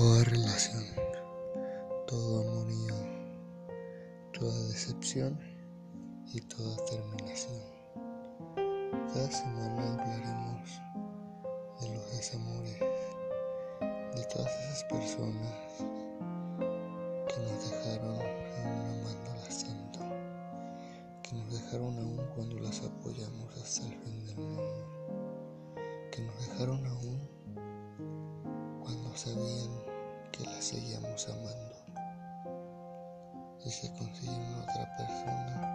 Toda relación, todo amorío, toda decepción y toda terminación. Cada semana hablaremos de los desamores, de todas esas personas que nos dejaron aún amándolas tanto, que nos dejaron aún cuando las apoyamos hasta el fin del mundo, que nos dejaron aún cuando sabían que la seguíamos amando. Y se consiguió una otra persona